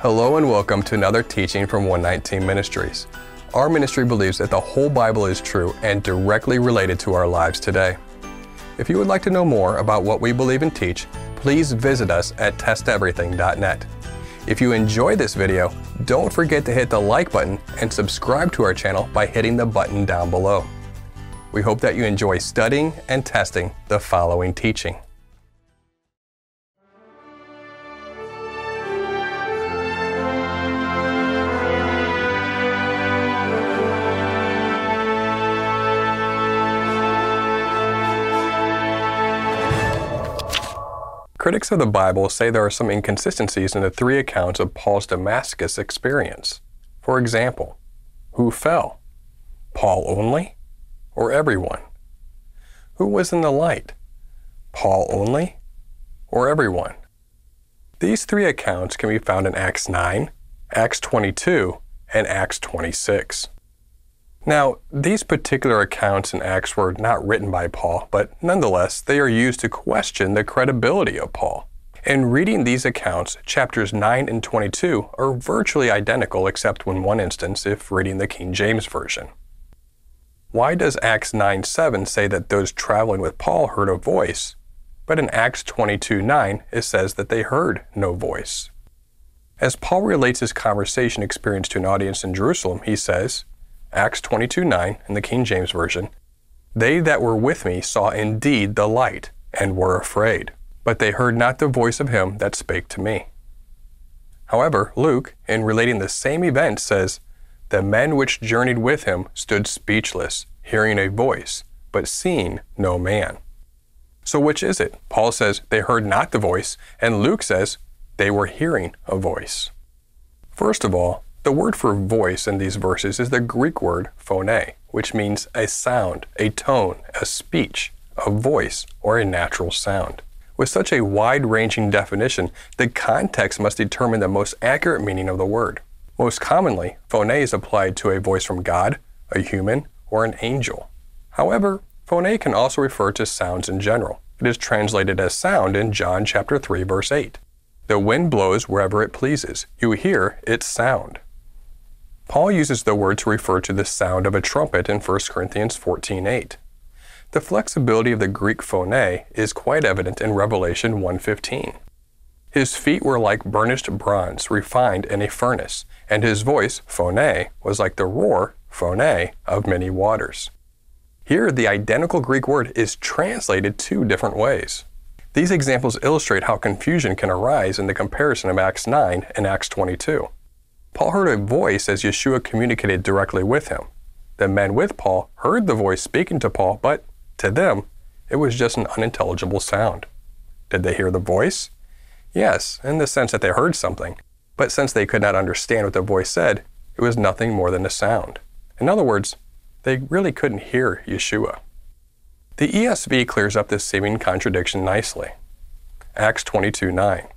Hello and welcome to another teaching from 119 Ministries. Our ministry believes that the whole Bible is true and directly related to our lives today. If you would like to know more about what we believe and teach, please visit us at testeverything.net. If you enjoy this video, don't forget to hit the like button and subscribe to our channel by hitting the button down below. We hope that you enjoy studying and testing the following teaching. Critics of the Bible say there are some inconsistencies in the three accounts of Paul's Damascus experience. For example, who fell? Paul only? Or everyone? Who was in the light? Paul only? Or everyone? These three accounts can be found in Acts 9, Acts 22, and Acts 26. Now, these particular accounts in Acts were not written by Paul, but nonetheless, they are used to question the credibility of Paul. In reading these accounts, chapters 9 and 22 are virtually identical except in one instance if reading the King James Version. Why does Acts 9 7 say that those traveling with Paul heard a voice, but in Acts 22 9 it says that they heard no voice? As Paul relates his conversation experience to an audience in Jerusalem, he says, Acts 22 9 in the King James Version, They that were with me saw indeed the light, and were afraid, but they heard not the voice of him that spake to me. However, Luke, in relating the same event, says, The men which journeyed with him stood speechless, hearing a voice, but seeing no man. So which is it? Paul says they heard not the voice, and Luke says they were hearing a voice. First of all, the word for voice in these verses is the Greek word phone, which means a sound, a tone, a speech, a voice, or a natural sound. With such a wide ranging definition, the context must determine the most accurate meaning of the word. Most commonly, phone is applied to a voice from God, a human, or an angel. However, phone can also refer to sounds in general. It is translated as sound in John chapter 3 verse 8. The wind blows wherever it pleases. You hear its sound. Paul uses the word to refer to the sound of a trumpet in 1 Corinthians 14:8. The flexibility of the Greek phone is quite evident in Revelation 1:15. His feet were like burnished bronze refined in a furnace, and his voice, phone, was like the roar, phone, of many waters. Here, the identical Greek word is translated two different ways. These examples illustrate how confusion can arise in the comparison of Acts 9 and Acts 22. Paul heard a voice as Yeshua communicated directly with him. The men with Paul heard the voice speaking to Paul, but to them, it was just an unintelligible sound. Did they hear the voice? Yes, in the sense that they heard something, but since they could not understand what the voice said, it was nothing more than a sound. In other words, they really couldn't hear Yeshua. The ESV clears up this seeming contradiction nicely. Acts 22 9.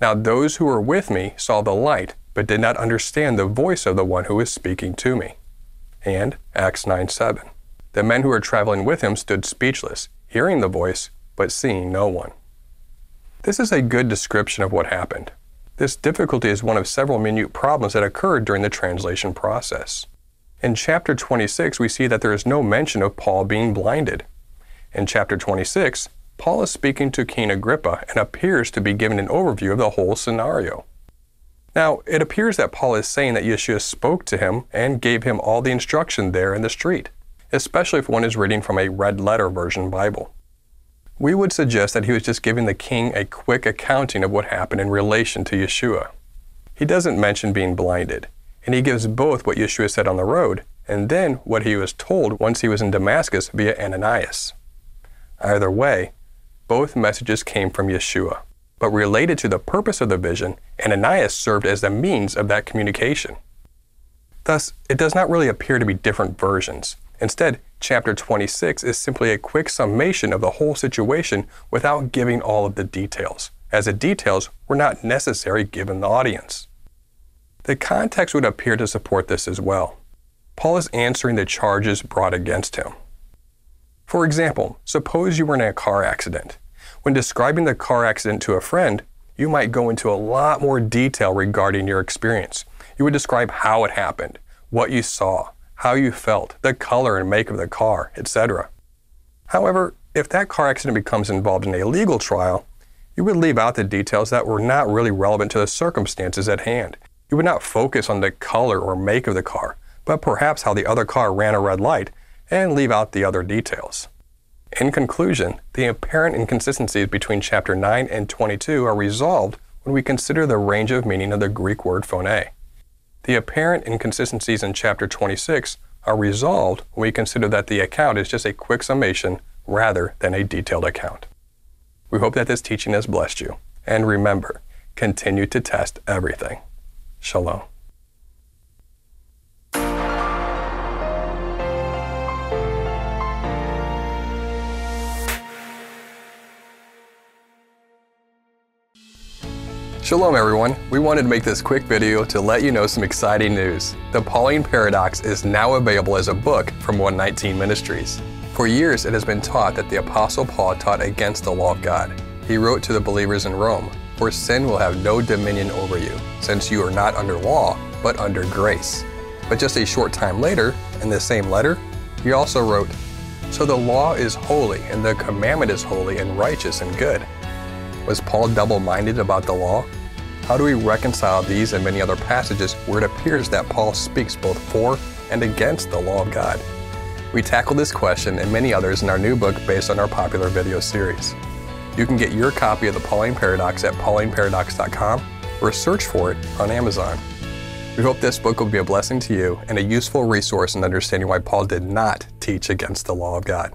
Now those who were with me saw the light but did not understand the voice of the one who was speaking to me. And Acts 9 7. The men who were traveling with him stood speechless, hearing the voice, but seeing no one. This is a good description of what happened. This difficulty is one of several minute problems that occurred during the translation process. In chapter 26, we see that there is no mention of Paul being blinded. In chapter 26, Paul is speaking to King Agrippa and appears to be giving an overview of the whole scenario. Now, it appears that Paul is saying that Yeshua spoke to him and gave him all the instruction there in the street, especially if one is reading from a red letter version Bible. We would suggest that he was just giving the king a quick accounting of what happened in relation to Yeshua. He doesn't mention being blinded, and he gives both what Yeshua said on the road and then what he was told once he was in Damascus via Ananias. Either way, both messages came from Yeshua but related to the purpose of the vision, Ananias served as the means of that communication. Thus, it does not really appear to be different versions. Instead, chapter 26 is simply a quick summation of the whole situation without giving all of the details, as the details were not necessary given the audience. The context would appear to support this as well. Paul is answering the charges brought against him. For example, suppose you were in a car accident when describing the car accident to a friend, you might go into a lot more detail regarding your experience. You would describe how it happened, what you saw, how you felt, the color and make of the car, etc. However, if that car accident becomes involved in a legal trial, you would leave out the details that were not really relevant to the circumstances at hand. You would not focus on the color or make of the car, but perhaps how the other car ran a red light and leave out the other details. In conclusion, the apparent inconsistencies between chapter 9 and 22 are resolved when we consider the range of meaning of the Greek word phone. The apparent inconsistencies in chapter 26 are resolved when we consider that the account is just a quick summation rather than a detailed account. We hope that this teaching has blessed you. And remember, continue to test everything. Shalom. Shalom everyone, we wanted to make this quick video to let you know some exciting news. The Pauline Paradox is now available as a book from 119 Ministries. For years it has been taught that the Apostle Paul taught against the law of God. He wrote to the believers in Rome, for sin will have no dominion over you, since you are not under law, but under grace. But just a short time later, in the same letter, he also wrote, So the law is holy, and the commandment is holy and righteous and good. Was Paul double minded about the law? How do we reconcile these and many other passages where it appears that Paul speaks both for and against the law of God? We tackle this question and many others in our new book based on our popular video series. You can get your copy of the Pauline Paradox at paulineparadox.com or search for it on Amazon. We hope this book will be a blessing to you and a useful resource in understanding why Paul did not teach against the law of God.